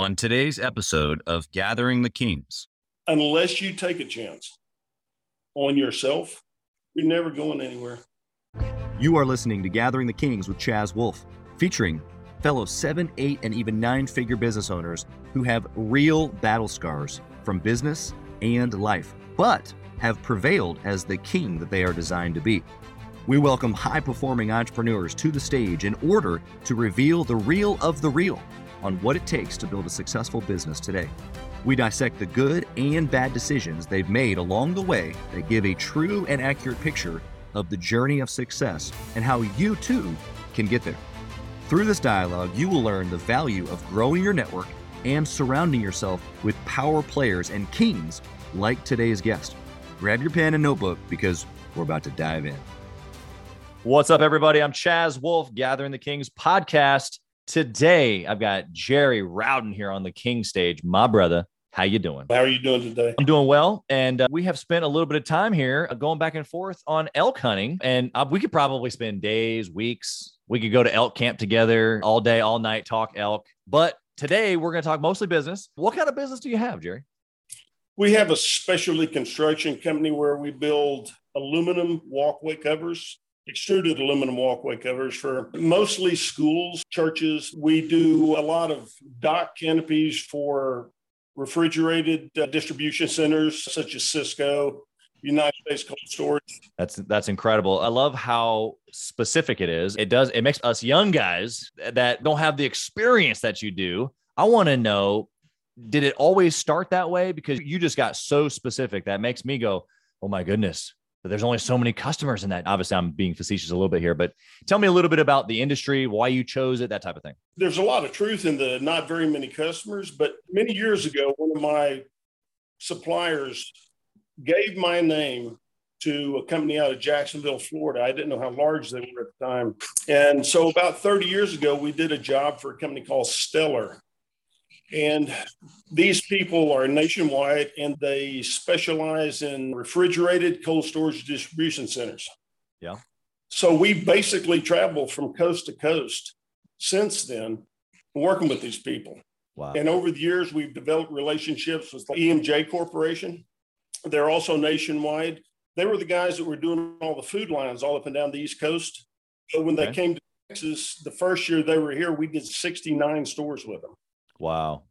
on today's episode of Gathering the Kings. Unless you take a chance on yourself, you're never going anywhere. You are listening to Gathering the Kings with Chaz Wolfe, featuring fellow seven, eight, and even nine figure business owners who have real battle scars from business and life, but have prevailed as the king that they are designed to be. We welcome high performing entrepreneurs to the stage in order to reveal the real of the real on what it takes to build a successful business today. We dissect the good and bad decisions they've made along the way that give a true and accurate picture of the journey of success and how you too can get there. Through this dialogue, you will learn the value of growing your network and surrounding yourself with power players and kings like today's guest. Grab your pen and notebook because we're about to dive in. What's up, everybody? I'm Chaz Wolfe, Gathering the Kings podcast. Today, I've got Jerry Rowden here on the King stage. My brother, how you doing? How are you doing today? I'm doing well, and uh, we have spent a little bit of time here uh, going back and forth on elk hunting, and uh, we could probably spend days, weeks. We could go to elk camp together all day, all night, talk elk. But today, we're going to talk mostly business. What kind of business do you have, Jerry? We have a specialty construction company where we build aluminum walkway covers extruded aluminum walkway covers for mostly schools, churches. We do a lot of dock canopies for refrigerated uh, distribution centers such as Sysco, United States Cold Storage. That's that's incredible. I love how specific it is. It does it makes us young guys that don't have the experience that you do. I want to know did it always start that way because you just got so specific that makes me go, "Oh my goodness, but there's only so many customers in that. Obviously, I'm being facetious a little bit here, but tell me a little bit about the industry, why you chose it, that type of thing. There's a lot of truth in the not very many customers, but many years ago, one of my suppliers gave my name to a company out of Jacksonville, Florida. I didn't know how large they were at the time. And so about 30 years ago, we did a job for a company called Stellar. And these people are nationwide and they specialize in refrigerated cold storage distribution centers. Yeah. So we basically traveled from coast to coast since then, working with these people. Wow. And over the years, we've developed relationships with the EMJ Corporation. They're also nationwide. They were the guys that were doing all the food lines all up and down the East Coast. So when okay. they came to Texas, the first year they were here, we did 69 stores with them. Wow.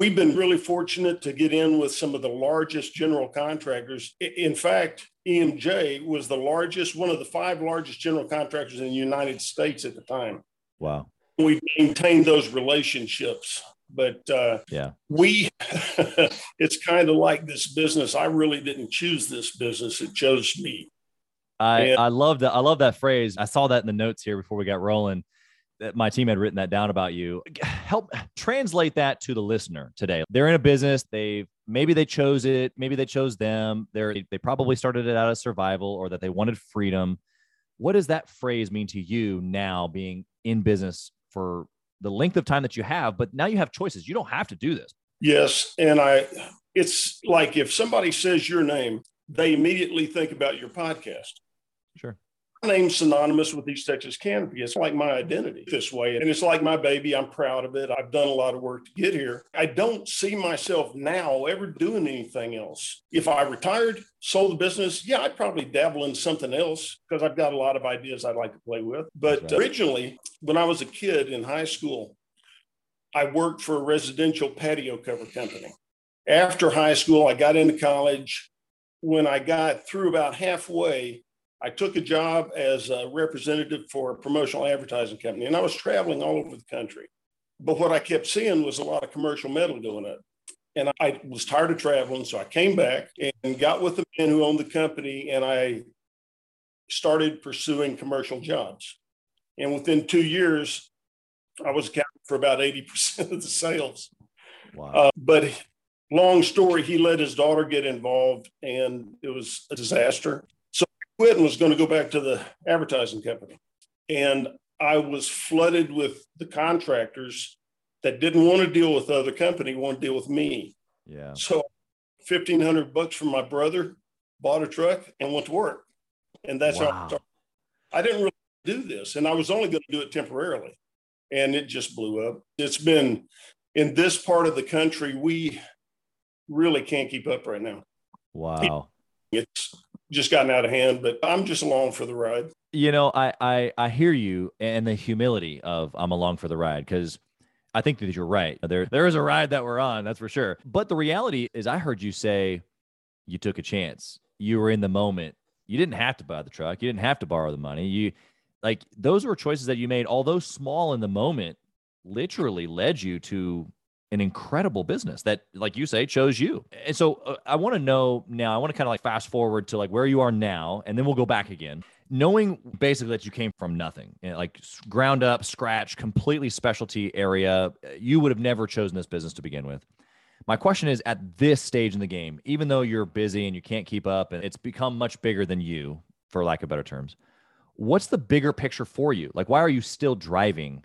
We've been really fortunate to get in with some of the largest general contractors. In fact, EMJ was the largest, one of the five largest general contractors in the United States at the time. Wow. We maintained those relationships. But uh, yeah, we, it's kind of like this business. I really didn't choose this business, it chose me. I, and, I love that. I love that phrase. I saw that in the notes here before we got rolling that my team had written that down about you. Help translate that to the listener today. They're in a business. They maybe they chose it. Maybe they chose them. They're they probably started it out of survival or that they wanted freedom. What does that phrase mean to you now, being in business for the length of time that you have? But now you have choices. You don't have to do this. Yes, and I. It's like if somebody says your name, they immediately think about your podcast. Sure name's synonymous with East Texas Canopy. It's like my identity this way. And it's like my baby. I'm proud of it. I've done a lot of work to get here. I don't see myself now ever doing anything else. If I retired, sold the business, yeah, I'd probably dabble in something else because I've got a lot of ideas I'd like to play with. But right. originally, when I was a kid in high school, I worked for a residential patio cover company. After high school, I got into college. When I got through about halfway, I took a job as a representative for a promotional advertising company, and I was traveling all over the country. But what I kept seeing was a lot of commercial metal going up. And I was tired of traveling. So I came back and got with the man who owned the company, and I started pursuing commercial jobs. And within two years, I was accounting for about 80% of the sales. Wow. Uh, but long story, he let his daughter get involved, and it was a disaster quit and was going to go back to the advertising company. And I was flooded with the contractors that didn't want to deal with the other company, want to deal with me. Yeah. So 1500 bucks from my brother, bought a truck and went to work. And that's wow. how I started. I didn't really do this and I was only going to do it temporarily. And it just blew up. It's been in this part of the country, we really can't keep up right now. Wow. It's just gotten out of hand, but I'm just along for the ride. You know, I I, I hear you and the humility of I'm along for the ride because I think that you're right. There there is a ride that we're on, that's for sure. But the reality is I heard you say you took a chance. You were in the moment. You didn't have to buy the truck. You didn't have to borrow the money. You like those were choices that you made, although small in the moment, literally led you to an incredible business that like you say chose you. And so uh, i want to know now i want to kind of like fast forward to like where you are now and then we'll go back again. Knowing basically that you came from nothing know, like ground up scratch completely specialty area you would have never chosen this business to begin with. My question is at this stage in the game even though you're busy and you can't keep up and it's become much bigger than you for lack of better terms what's the bigger picture for you? Like why are you still driving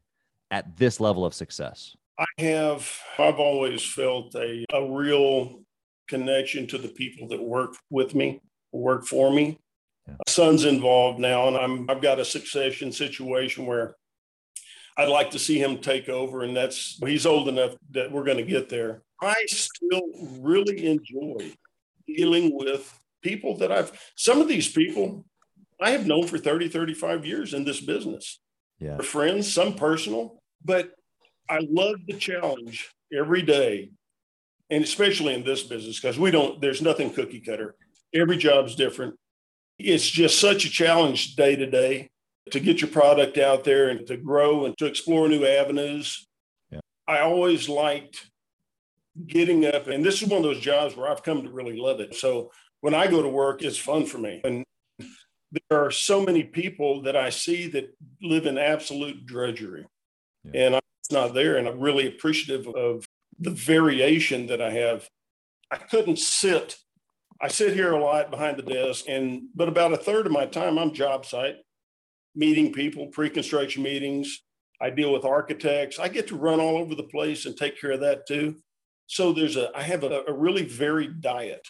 at this level of success I have, I've always felt a, a real connection to the people that work with me, work for me. Yeah. My son's involved now, and I'm, I've got a succession situation where I'd like to see him take over, and that's he's old enough that we're going to get there. I still really enjoy dealing with people that I've, some of these people I have known for 30, 35 years in this business. Yeah. They're friends, some personal, but I love the challenge every day, and especially in this business because we don't. There's nothing cookie cutter. Every job's different. It's just such a challenge day to day to get your product out there and to grow and to explore new avenues. Yeah. I always liked getting up, and this is one of those jobs where I've come to really love it. So when I go to work, it's fun for me. And there are so many people that I see that live in absolute drudgery. Yeah. And not there. And I'm really appreciative of the variation that I have. I couldn't sit. I sit here a lot behind the desk, and but about a third of my time I'm job site, meeting people, pre-construction meetings. I deal with architects. I get to run all over the place and take care of that too. So there's a I have a, a really varied diet,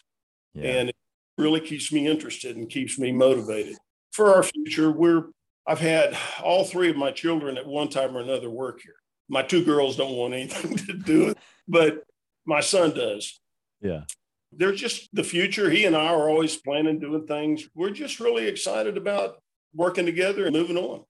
yeah. and it really keeps me interested and keeps me motivated for our future. We're I've had all three of my children at one time or another work here my two girls don't want anything to do with, but my son does. Yeah. They're just the future. He and I are always planning doing things. We're just really excited about working together and moving on.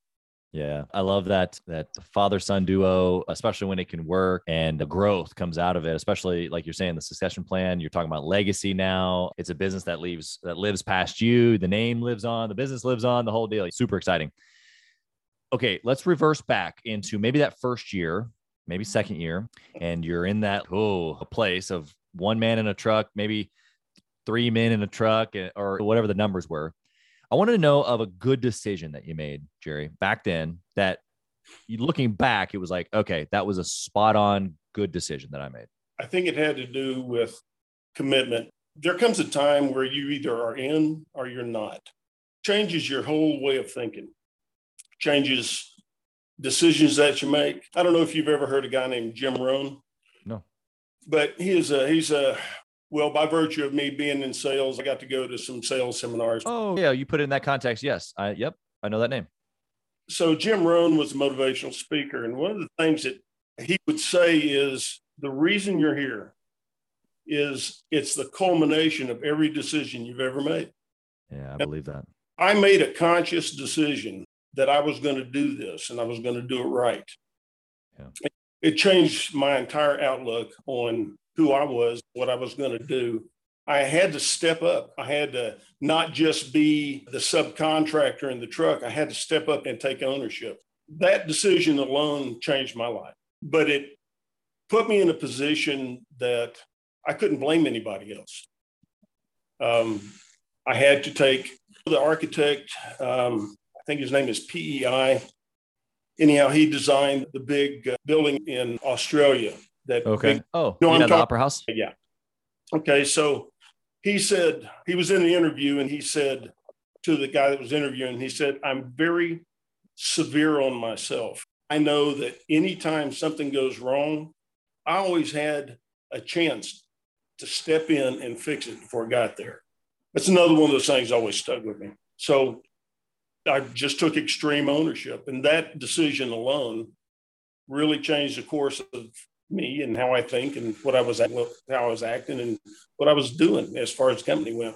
Yeah, I love that that father son duo, especially when it can work and the growth comes out of it. Especially like you're saying, the succession plan. You're talking about legacy now. It's a business that leaves that lives past you. The name lives on. The business lives on. The whole deal. Super exciting okay, let's reverse back into maybe that first year, maybe second year, and you're in that oh a place of one man in a truck, maybe three men in a truck, eh, or whatever the numbers were. I wanted to know of a good decision that you made, Jerry, back then. That looking back, it was like, okay, that was a spot on good decision that I made. I think it had to do with commitment. There comes a time where you either are in or you're not. Changes your whole way of thinking changes decisions that you make. I don't know if you've ever heard a guy named Jim Rohn. No. But he is a he's a well, by virtue of me being in sales, I got to go to some sales seminars. Oh, yeah, you put it in that context. Yes. I yep, I know that name. So Jim Rohn was a motivational speaker, and one of the things that he would say is the reason you're here is it's the culmination of every decision you've ever made. Yeah, I believe that. I made a conscious decision that I was going to do this and I was going to do it right. Yeah. It changed my entire outlook on who I was, what I was going to do. I had to step up. I had to not just be the subcontractor in the truck, I had to step up and take ownership. That decision alone changed my life, but it put me in a position that I couldn't blame anybody else. Um, I had to take the architect um, think his name is PEI. Anyhow, he designed the big uh, building in Australia. That okay. Big, oh, no, I'm talking Opera House. Yeah. Okay, so he said he was in the interview and he said to the guy that was interviewing, he said, "I'm very severe on myself. I know that anytime something goes wrong, I always had a chance to step in and fix it before it got there. That's another one of those things always stuck with me. So I just took extreme ownership, and that decision alone really changed the course of me and how I think and what I was how I was acting and what I was doing as far as company went.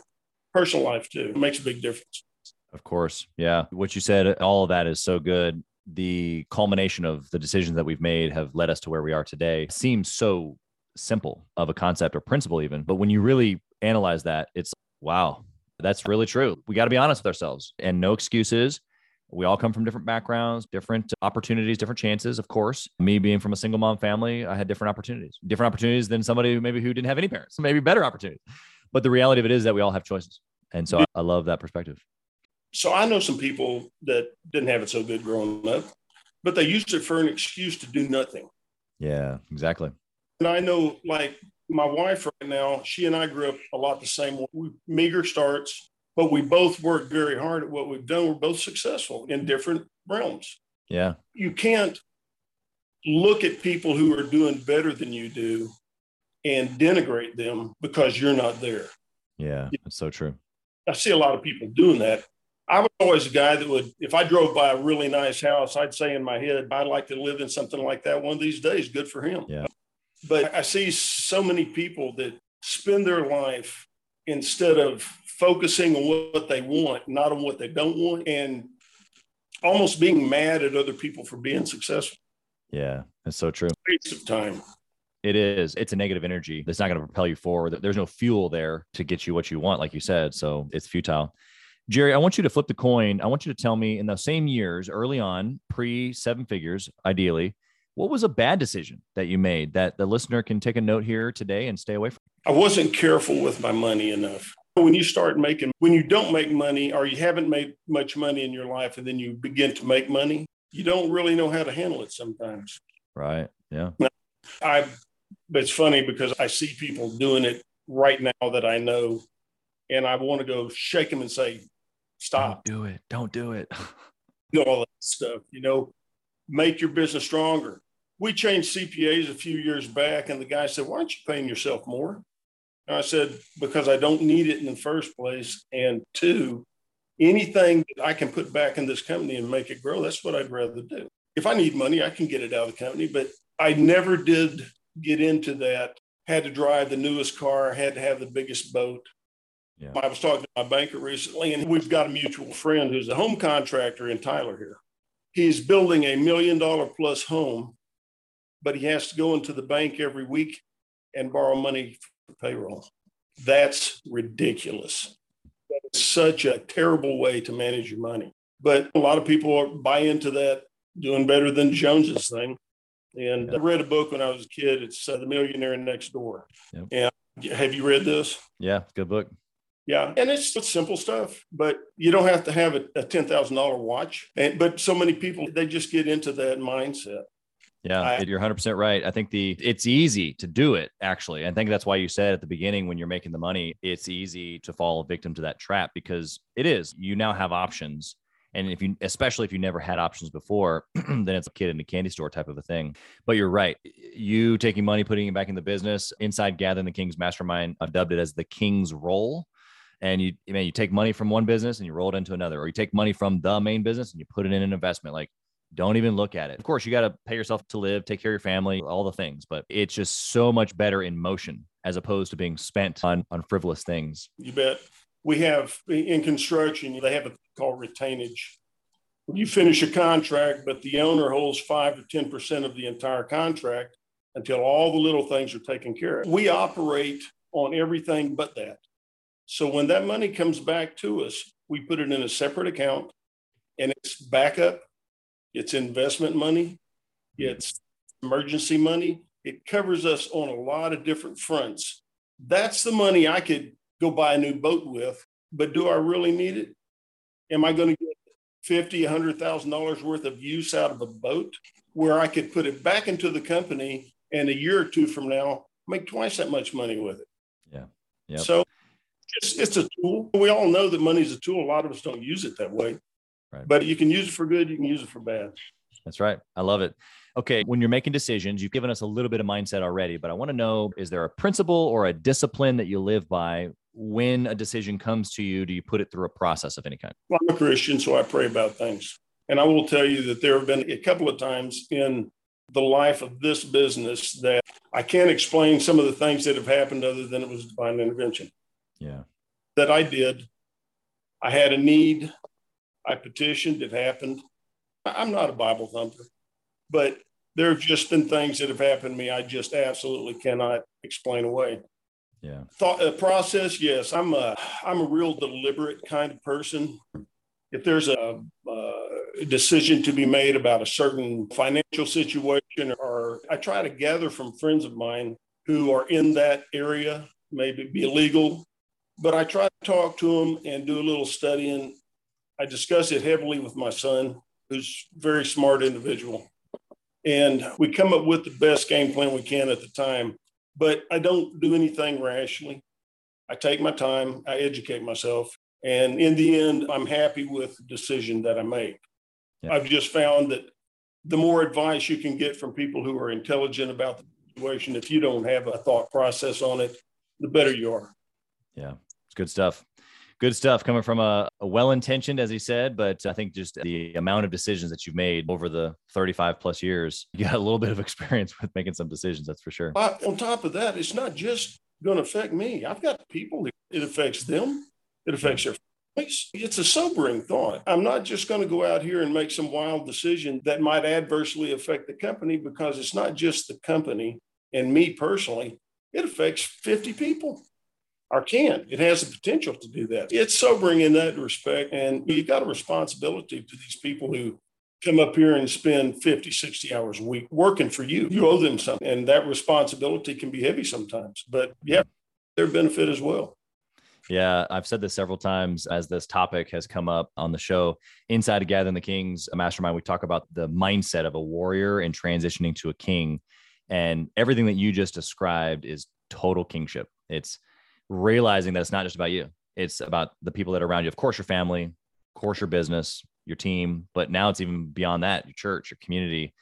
Personal life too it makes a big difference. Of course, yeah. What you said, all of that is so good. The culmination of the decisions that we've made have led us to where we are today. Seems so simple of a concept or principle, even, but when you really analyze that, it's wow, that's really true. We got to be honest with ourselves and no excuses. We all come from different backgrounds, different opportunities, different chances, of course. Me being from a single mom family, I had different opportunities, different opportunities than somebody who maybe who didn't have any parents, maybe better opportunities. But the reality of it is that we all have choices. And so I love that perspective. So I know some people that didn't have it so good growing up, but they used it for an excuse to do nothing. Yeah, exactly. And I know, like my wife right now, she and I grew up a lot the same way. We meager starts, but we both worked very hard at what we've done. We're both successful in different realms. Yeah. You can't look at people who are doing better than you do and denigrate them because you're not there. Yeah, that's so true. I see a lot of people doing that. I was always a guy that would, if I drove by a really nice house, I'd say in my head, I'd like to live in something like that one of these days. Good for him. Yeah. But I see so many people that spend their life instead of focusing on what they want, not on what they don't want, and almost being mad at other people for being successful. Yeah, that's so true. Waste of time. It is. It's a negative energy that's not going to propel you forward. There's no fuel there to get you what you want, like you said. So it's futile. Jerry, I want you to flip the coin. I want you to tell me in the same years, early on, pre seven figures, ideally, what was a bad decision that you made that the listener can take a note here today and stay away from? I wasn't careful with my money enough. When you start making, when you don't make money or you haven't made much money in your life and then you begin to make money, you don't really know how to handle it sometimes. Right. Yeah. I, it's funny because I see people doing it right now that I know, and I want to go shake them and say, stop. Don't do it. Don't do it. all that stuff, you know, make your business stronger. We changed CPAs a few years back, and the guy said, Why aren't you paying yourself more? And I said, Because I don't need it in the first place. And two, anything that I can put back in this company and make it grow, that's what I'd rather do. If I need money, I can get it out of the company, but I never did get into that. Had to drive the newest car, had to have the biggest boat. Yeah. I was talking to my banker recently, and we've got a mutual friend who's a home contractor in Tyler here. He's building a million dollar plus home, but he has to go into the bank every week and borrow money for payroll. That's ridiculous. That is such a terrible way to manage your money. But a lot of people buy into that doing better than Jones's thing. And I read a book when I was a kid. It's uh, The Millionaire Next Door. Yep. And have you read this? Yeah. Good book. Yeah, and it's, it's simple stuff, but you don't have to have a, a ten thousand dollar watch. And but so many people they just get into that mindset. Yeah, I, you're 100 percent right. I think the it's easy to do it. Actually, I think that's why you said at the beginning when you're making the money, it's easy to fall victim to that trap because it is. You now have options, and if you, especially if you never had options before, then it's a kid in a candy store type of a thing. But you're right. You taking money, putting it back in the business inside Gathering the Kings Mastermind. I've dubbed it as the King's role and you I mean you take money from one business and you roll it into another or you take money from the main business and you put it in an investment like don't even look at it. Of course you got to pay yourself to live take care of your family all the things but it's just so much better in motion as opposed to being spent on on frivolous things. You bet. We have in construction they have a called retainage. You finish a contract but the owner holds 5 to 10% of the entire contract until all the little things are taken care of. We operate on everything but that. So when that money comes back to us, we put it in a separate account and it's backup, it's investment money, mm-hmm. it's emergency money. It covers us on a lot of different fronts. That's the money I could go buy a new boat with, but do I really need it? Am I going to get fifty, hundred thousand dollars worth of use out of a boat where I could put it back into the company and a year or two from now make twice that much money with it? Yeah. Yeah. So it's, it's a tool. We all know that money is a tool. A lot of us don't use it that way. Right. But you can use it for good, you can use it for bad. That's right. I love it. Okay. When you're making decisions, you've given us a little bit of mindset already, but I want to know is there a principle or a discipline that you live by when a decision comes to you? Do you put it through a process of any kind? Well, I'm a Christian, so I pray about things. And I will tell you that there have been a couple of times in the life of this business that I can't explain some of the things that have happened other than it was divine intervention. Yeah. That I did. I had a need. I petitioned. It happened. I'm not a Bible thumper, but there have just been things that have happened to me I just absolutely cannot explain away. Yeah. Thought uh, process, yes. I'm a I'm a real deliberate kind of person. If there's a, a decision to be made about a certain financial situation, or I try to gather from friends of mine who are in that area, maybe be illegal, but I try to talk to them and do a little studying. I discuss it heavily with my son, who's a very smart individual and we come up with the best game plan we can at the time. But I don't do anything rashly. I take my time, I educate myself, and in the end, I'm happy with the decision that I make. Yeah. I've just found that the more advice you can get from people who are intelligent about the situation, if you don't have a thought process on it, the better you are. Yeah, it's good stuff good stuff coming from a, a well-intentioned as he said but i think just the amount of decisions that you've made over the 35 plus years you got a little bit of experience with making some decisions that's for sure. On top of that it's not just going to affect me. I've got people it affects them. It affects their families. It's a sobering thought. I'm not just going to go out here and make some wild decision that might adversely affect the company because it's not just the company and me personally. It affects 50 people or can. It has the potential to do that. It's sobering in that respect. And you've got a responsibility to these people who come up here and spend 50, 60 hours a week working for you. You owe them something. And that responsibility can be heavy sometimes. But yeah, their benefit as well. Yeah, I've said this several times as this topic has come up on the show. Inside of Gathering the Kings, a mastermind, we talk about the mindset of a warrior and transitioning to a king. And everything that you just described is total kingship. It's realizing that it's not just about you. It's about the people that are around you. Of course, your family, of course, your business, your team, but now it's even beyond that, your church, your community.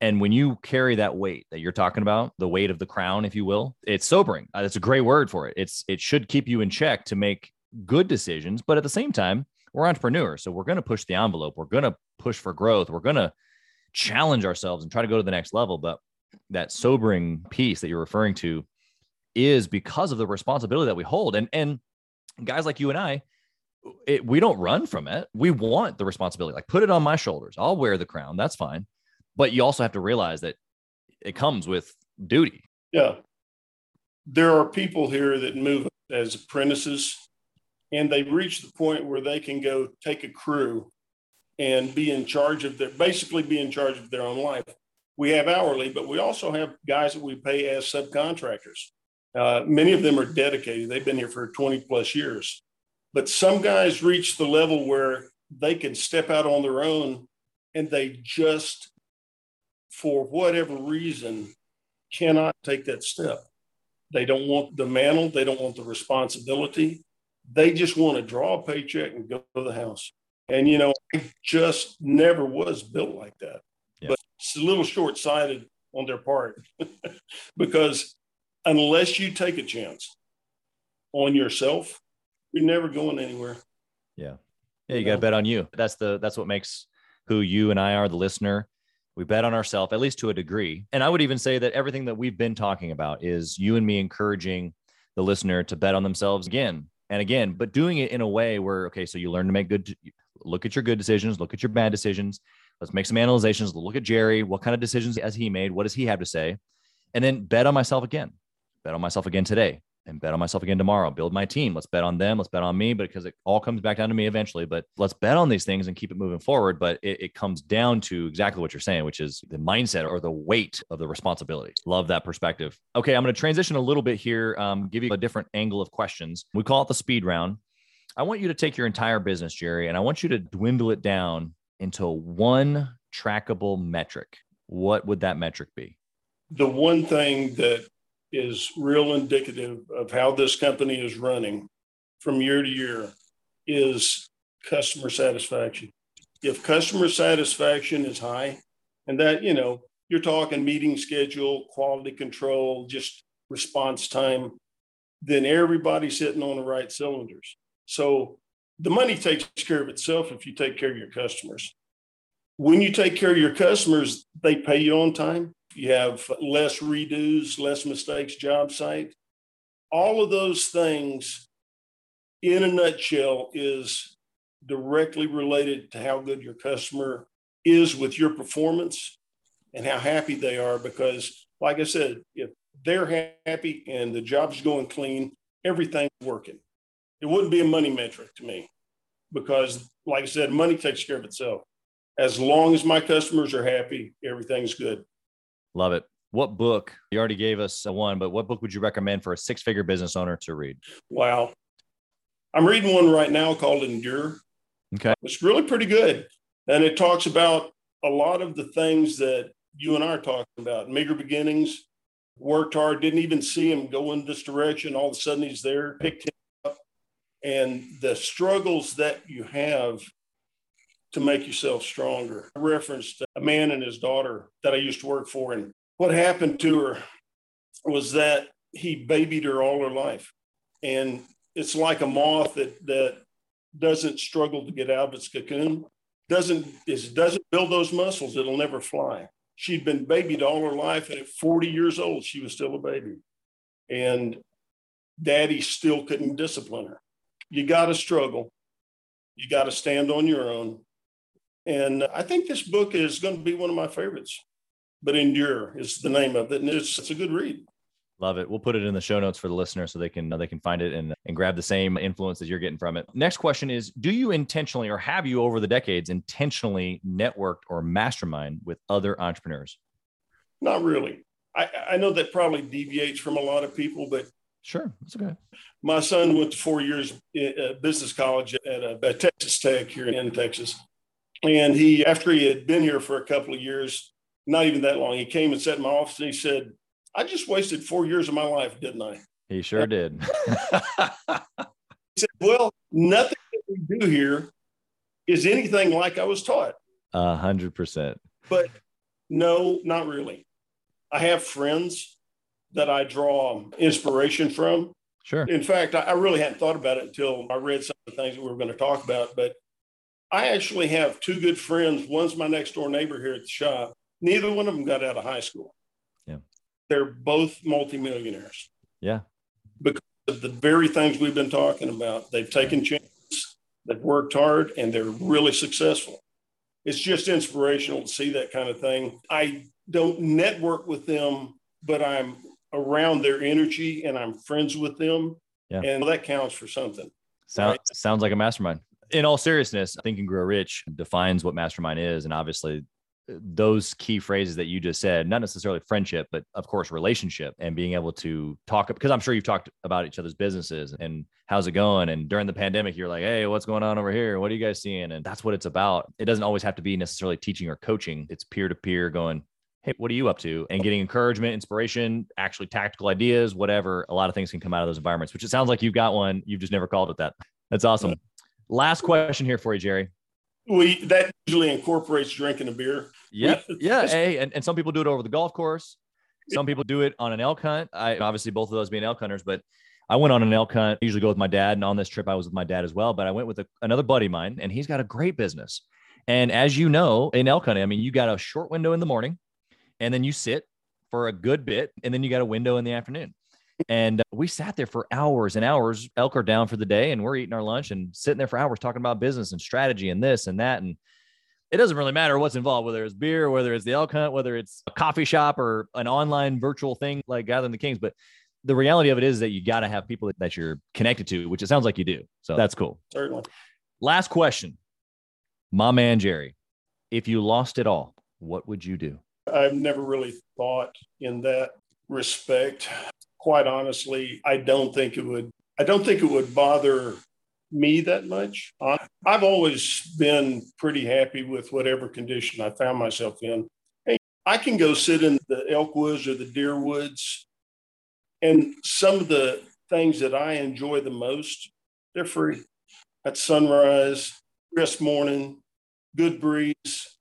And when you carry that weight that you're talking about, the weight of the crown, if you will, it's sobering. Uh, that's a great word for it. It's it should keep you in check to make good decisions, but at the same time, we're entrepreneurs, so we're going to push the envelope. We're going to push for growth. We're going to challenge ourselves and try to go to the next level. But that sobering piece that you're referring to is because of the responsibility that we hold. And and guys like you and I, it, we don't run from it. We want the responsibility. Like put it on my shoulders. I'll wear the crown. That's fine. But you also have to realize that it comes with duty. Yeah. There are people here that move as apprentices and they reach the point where they can go take a crew and be in charge of their basically be in charge of their own life. We have hourly, but we also have guys that we pay as subcontractors. Uh, many of them are dedicated. They've been here for 20 plus years. But some guys reach the level where they can step out on their own and they just, for whatever reason, cannot take that step. They don't want the mantle, they don't want the responsibility. They just want to draw a paycheck and go to the house. And, you know, I just never was built like that. Yeah. But it's a little short sighted on their part because unless you take a chance on yourself, you're never going anywhere. Yeah. Yeah, you got to bet on you. That's the that's what makes who you and I are, the listener. We bet on ourselves, at least to a degree. And I would even say that everything that we've been talking about is you and me encouraging the listener to bet on themselves again and again, but doing it in a way where, okay, so you learn to make good, look at your good decisions, look at your bad decisions. Let's make some analyzations. Look at Jerry. What kind of decisions has he made? What does he have to say? And then bet on myself again bet on myself again today and bet on myself again tomorrow. Build my team. Let's bet on them. Let's bet on me, but because it all comes back down to me eventually. But let's bet on these things and keep it moving forward. But it, it, comes down to exactly what you're saying, which is the mindset or the weight of the responsibility. Love that perspective. Okay, I'm going to transition a little bit here, um, give you a different angle of questions. We call it the speed round. I want you to take your entire business, Jerry, and I want you to dwindle it down into one trackable metric. What would that metric be? The one thing that is real indicative of how this company is running from year to year is customer satisfaction. If customer satisfaction is high, and that, you know, you're talking meeting schedule, quality control, just response time, then everybody's hitting on the right cylinders. So the money takes care of itself if you take care of your customers. When you take care of your customers, they pay you on time you have less redos, less mistakes job site. All of those things, in a nutshell, is directly related to how good your customer is with your performance and how happy they are. Because, like I said, if they're happy and the job's going clean, everything's working. It wouldn't be a money metric to me because, like I said, money takes care of itself. As long as my customers are happy, everything's good. Love it. What book? You already gave us one, but what book would you recommend for a six figure business owner to read? Wow. I'm reading one right now called Endure. Okay. It's really pretty good. And it talks about a lot of the things that you and I are talking about meager beginnings, worked hard, didn't even see him go in this direction. All of a sudden he's there, picked him up. And the struggles that you have to make yourself stronger. I referenced a man and his daughter that I used to work for. And what happened to her was that he babied her all her life. And it's like a moth that, that doesn't struggle to get out of its cocoon, doesn't, it doesn't build those muscles, it'll never fly. She'd been babied all her life. And at 40 years old, she was still a baby. And daddy still couldn't discipline her. You got to struggle. You got to stand on your own. And I think this book is going to be one of my favorites. But Endure is the name of it, and it's, it's a good read. Love it. We'll put it in the show notes for the listener so they can uh, they can find it and, and grab the same influence that you're getting from it. Next question is Do you intentionally or have you over the decades intentionally networked or mastermind with other entrepreneurs? Not really. I, I know that probably deviates from a lot of people, but Sure, that's okay. My son went to four years uh, uh, business college at, a, at Texas Tech here in Texas, and he, after he had been here for a couple of years, not even that long, he came and sat in my office and he said, I just wasted four years of my life, didn't I? He sure did. he said, Well, nothing that we do here is anything like I was taught. A hundred percent. But no, not really. I have friends that I draw inspiration from. Sure. In fact, I really hadn't thought about it until I read some of the things that we were going to talk about. But I actually have two good friends. One's my next door neighbor here at the shop. Neither one of them got out of high school. Yeah. They're both multimillionaires. Yeah. Because of the very things we've been talking about. They've taken chances, they've worked hard, and they're really successful. It's just inspirational to see that kind of thing. I don't network with them, but I'm around their energy and I'm friends with them. Yeah. And that counts for something. Sounds right? sounds like a mastermind in all seriousness, Think and Grow Rich defines what mastermind is. And obviously, those key phrases that you just said, not necessarily friendship, but of course, relationship and being able to talk, because I'm sure you've talked about each other's businesses and how's it going. And during the pandemic, you're like, hey, what's going on over here? What are you guys seeing? And that's what it's about. It doesn't always have to be necessarily teaching or coaching, it's peer to peer going, hey, what are you up to? And getting encouragement, inspiration, actually tactical ideas, whatever. A lot of things can come out of those environments, which it sounds like you've got one. You've just never called it that. That's awesome. Last question here for you, Jerry. We that usually incorporates drinking a beer. Yeah, yeah. Hey, and, and some people do it over the golf course. Some people do it on an elk hunt. I obviously both of those being elk hunters, but I went on an elk hunt. I usually go with my dad, and on this trip I was with my dad as well. But I went with a, another buddy of mine, and he's got a great business. And as you know, in elk hunting, I mean, you got a short window in the morning, and then you sit for a good bit, and then you got a window in the afternoon. And uh, we sat there for hours and hours. Elk are down for the day, and we're eating our lunch and sitting there for hours talking about business and strategy and this and that. And it doesn't really matter what's involved, whether it's beer, whether it's the elk hunt, whether it's a coffee shop or an online virtual thing like Gathering the Kings. But the reality of it is that you got to have people that you're connected to, which it sounds like you do. So that's cool. Certainly. Last question, my man Jerry, if you lost it all, what would you do? I've never really thought in that respect quite honestly, I don't think it would. I don't think it would bother me that much. I've always been pretty happy with whatever condition I found myself in. Hey, I can go sit in the elk woods or the deer woods, and some of the things that I enjoy the most, they're free. At sunrise, crisp morning, good breeze,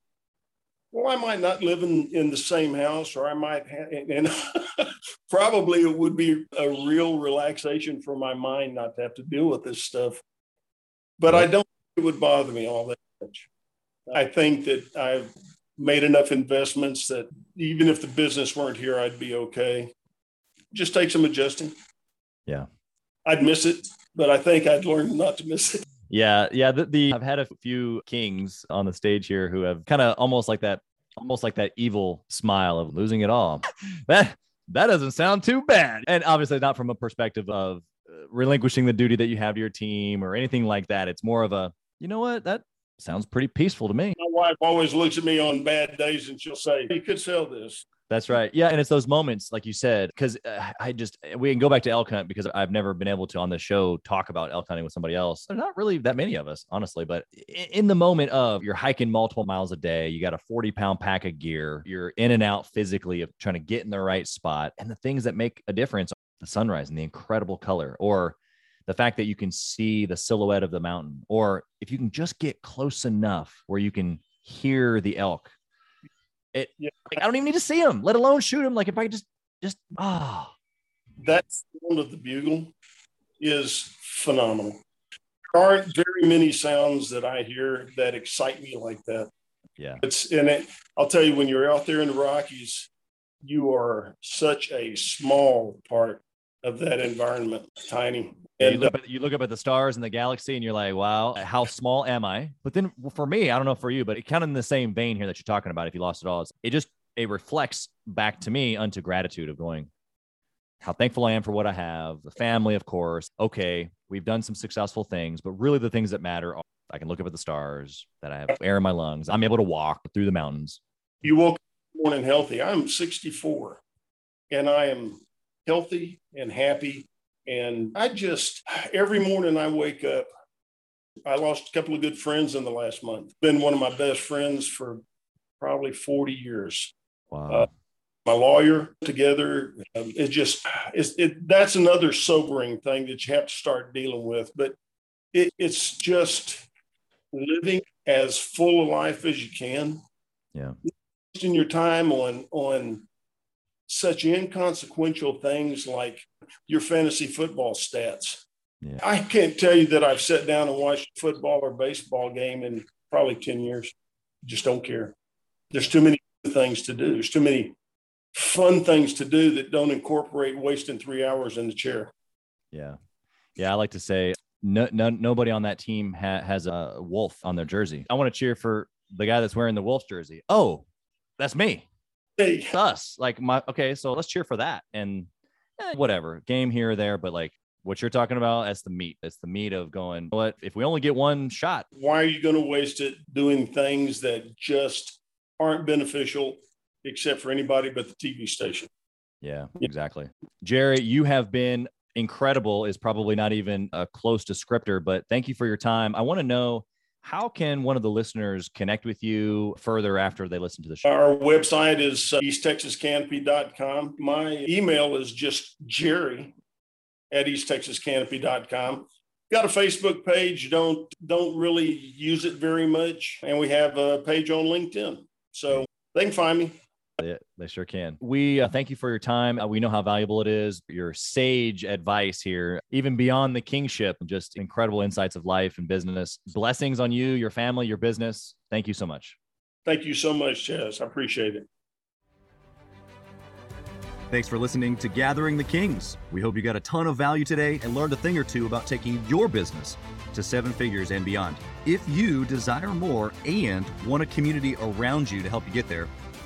well, I might not live in, in the same house, or I might, have, and probably it would be a real relaxation for my mind not to have to deal with this stuff. But I don't it would bother me all that much. I think that I've made enough investments that even if the business weren't here, I'd be okay. Just take some adjusting. Yeah. I'd miss it, but I think I'd learn not to miss it. Yeah, yeah. The, the I've had a few kings on the stage here who have kind of almost like that, almost like that evil smile of losing it all. that that doesn't sound too bad, and obviously not from a perspective of uh, relinquishing the duty that you have to your team or anything like that. It's more of a, you know what, that sounds pretty peaceful to me. My wife always looks at me on bad days and she'll say, "You could sell this." That's right. Yeah. And it's those moments, like you said, because uh, I just, we can go back to elk hunt because I've never been able to on the show talk about elk hunting with somebody else. There's not really that many of us, honestly. But in the moment of you're hiking multiple miles a day, you got a 40 pound pack of gear, you're in and out physically of trying to get in the right spot. And the things that make a difference the sunrise and the incredible color, or the fact that you can see the silhouette of the mountain, or if you can just get close enough where you can hear the elk it yeah. like, I don't even need to see him, let alone shoot him. Like if I just just ah, oh. that sound of the bugle is phenomenal. There aren't very many sounds that I hear that excite me like that. Yeah, it's and it. I'll tell you when you're out there in the Rockies, you are such a small part of that environment, tiny. And you look, at, you look, up at, the stars and the galaxy, and you're like, "Wow, how small am I?" But then, for me, I don't know for you, but it kind of in the same vein here that you're talking about. If you lost it all, it just it reflects back to me unto gratitude of going, how thankful I am for what I have, the family, of course. Okay, we've done some successful things, but really the things that matter are I can look up at the stars, that I have air in my lungs, I'm able to walk through the mountains. You woke up morning healthy. I'm 64, and I am healthy and happy and I just, every morning I wake up, I lost a couple of good friends in the last month. Been one of my best friends for probably 40 years. Wow. Uh, my lawyer together. Um, it just, it's, it, that's another sobering thing that you have to start dealing with. But it, it's just living as full a life as you can. Yeah. Wasting your time on, on such inconsequential things like your fantasy football stats. Yeah. I can't tell you that I've sat down and watched a football or baseball game in probably 10 years. Just don't care. There's too many things to do. There's too many fun things to do that don't incorporate wasting three hours in the chair. Yeah. Yeah. I like to say no, no nobody on that team ha- has a wolf on their jersey. I want to cheer for the guy that's wearing the wolf jersey. Oh, that's me. Hey. us. Like my okay, so let's cheer for that. And eh, whatever, game here or there, but like what you're talking about, that's the meat. That's the meat of going, what if we only get one shot? Why are you going to waste it doing things that just aren't beneficial except for anybody but the TV station? Yeah, exactly. Jerry, you have been incredible, is probably not even a close descriptor, but thank you for your time. I want to know how can one of the listeners connect with you further after they listen to the show? Our website is uh, easttexascanopy.com. My email is just jerry at easttexascanopy.com. Got a Facebook page, don't don't really use it very much, and we have a page on LinkedIn. So they can find me. They, they sure can. We uh, thank you for your time. Uh, we know how valuable it is. Your sage advice here, even beyond the kingship, just incredible insights of life and business. Blessings on you, your family, your business. Thank you so much. Thank you so much, Chaz. I appreciate it. Thanks for listening to Gathering the Kings. We hope you got a ton of value today and learned a thing or two about taking your business to seven figures and beyond. If you desire more and want a community around you to help you get there,